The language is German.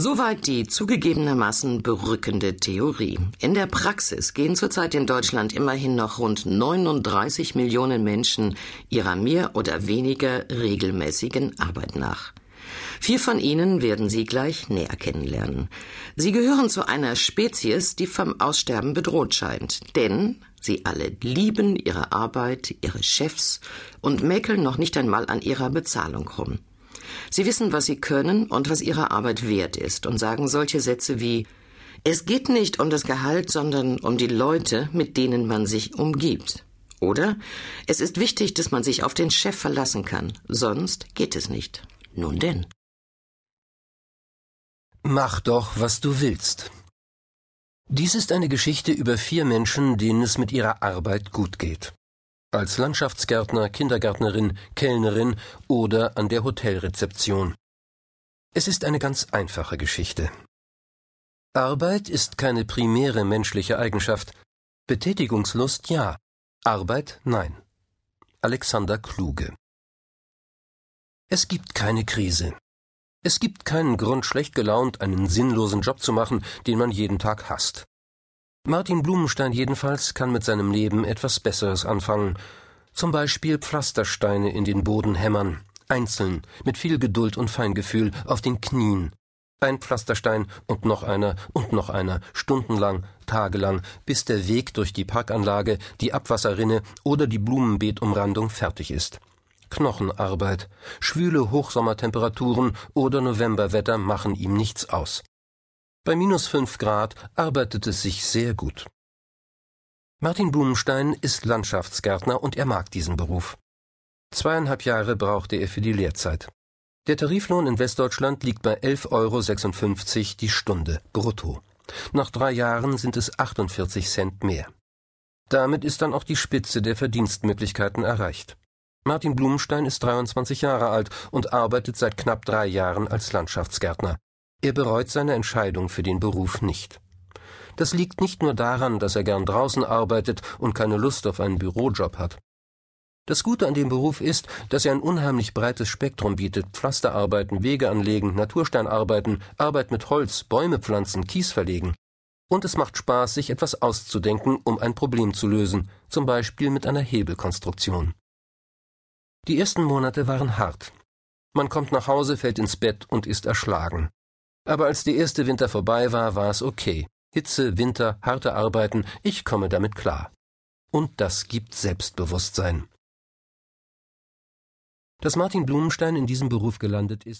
Soweit die zugegebenermaßen berückende Theorie. In der Praxis gehen zurzeit in Deutschland immerhin noch rund 39 Millionen Menschen ihrer mehr oder weniger regelmäßigen Arbeit nach. Vier von ihnen werden Sie gleich näher kennenlernen. Sie gehören zu einer Spezies, die vom Aussterben bedroht scheint, denn sie alle lieben ihre Arbeit, ihre Chefs und mäkeln noch nicht einmal an ihrer Bezahlung rum. Sie wissen, was sie können und was ihre Arbeit wert ist und sagen solche Sätze wie Es geht nicht um das Gehalt, sondern um die Leute, mit denen man sich umgibt. Oder es ist wichtig, dass man sich auf den Chef verlassen kann, sonst geht es nicht. Nun denn. Mach doch, was du willst. Dies ist eine Geschichte über vier Menschen, denen es mit ihrer Arbeit gut geht. Als Landschaftsgärtner, Kindergärtnerin, Kellnerin oder an der Hotelrezeption. Es ist eine ganz einfache Geschichte. Arbeit ist keine primäre menschliche Eigenschaft. Betätigungslust ja, Arbeit nein. Alexander Kluge Es gibt keine Krise. Es gibt keinen Grund, schlecht gelaunt einen sinnlosen Job zu machen, den man jeden Tag hasst. Martin Blumenstein jedenfalls kann mit seinem Leben etwas Besseres anfangen. Zum Beispiel Pflastersteine in den Boden hämmern, einzeln, mit viel Geduld und Feingefühl, auf den Knien. Ein Pflasterstein und noch einer und noch einer, stundenlang, tagelang, bis der Weg durch die Parkanlage, die Abwasserrinne oder die Blumenbeetumrandung fertig ist. Knochenarbeit. Schwüle Hochsommertemperaturen oder Novemberwetter machen ihm nichts aus. Bei minus fünf Grad arbeitet es sich sehr gut. Martin Blumenstein ist Landschaftsgärtner und er mag diesen Beruf. Zweieinhalb Jahre brauchte er für die Lehrzeit. Der Tariflohn in Westdeutschland liegt bei 11,56 Euro die Stunde brutto. Nach drei Jahren sind es 48 Cent mehr. Damit ist dann auch die Spitze der Verdienstmöglichkeiten erreicht. Martin Blumenstein ist 23 Jahre alt und arbeitet seit knapp drei Jahren als Landschaftsgärtner. Er bereut seine Entscheidung für den Beruf nicht. Das liegt nicht nur daran, dass er gern draußen arbeitet und keine Lust auf einen Bürojob hat. Das Gute an dem Beruf ist, dass er ein unheimlich breites Spektrum bietet. Pflasterarbeiten, Wege anlegen, Natursteinarbeiten, Arbeit mit Holz, Bäume pflanzen, Kies verlegen. Und es macht Spaß, sich etwas auszudenken, um ein Problem zu lösen, zum Beispiel mit einer Hebelkonstruktion. Die ersten Monate waren hart. Man kommt nach Hause, fällt ins Bett und ist erschlagen. Aber als der erste Winter vorbei war, war es okay. Hitze, Winter, harte Arbeiten, ich komme damit klar. Und das gibt Selbstbewusstsein. Dass Martin Blumenstein in diesem Beruf gelandet ist,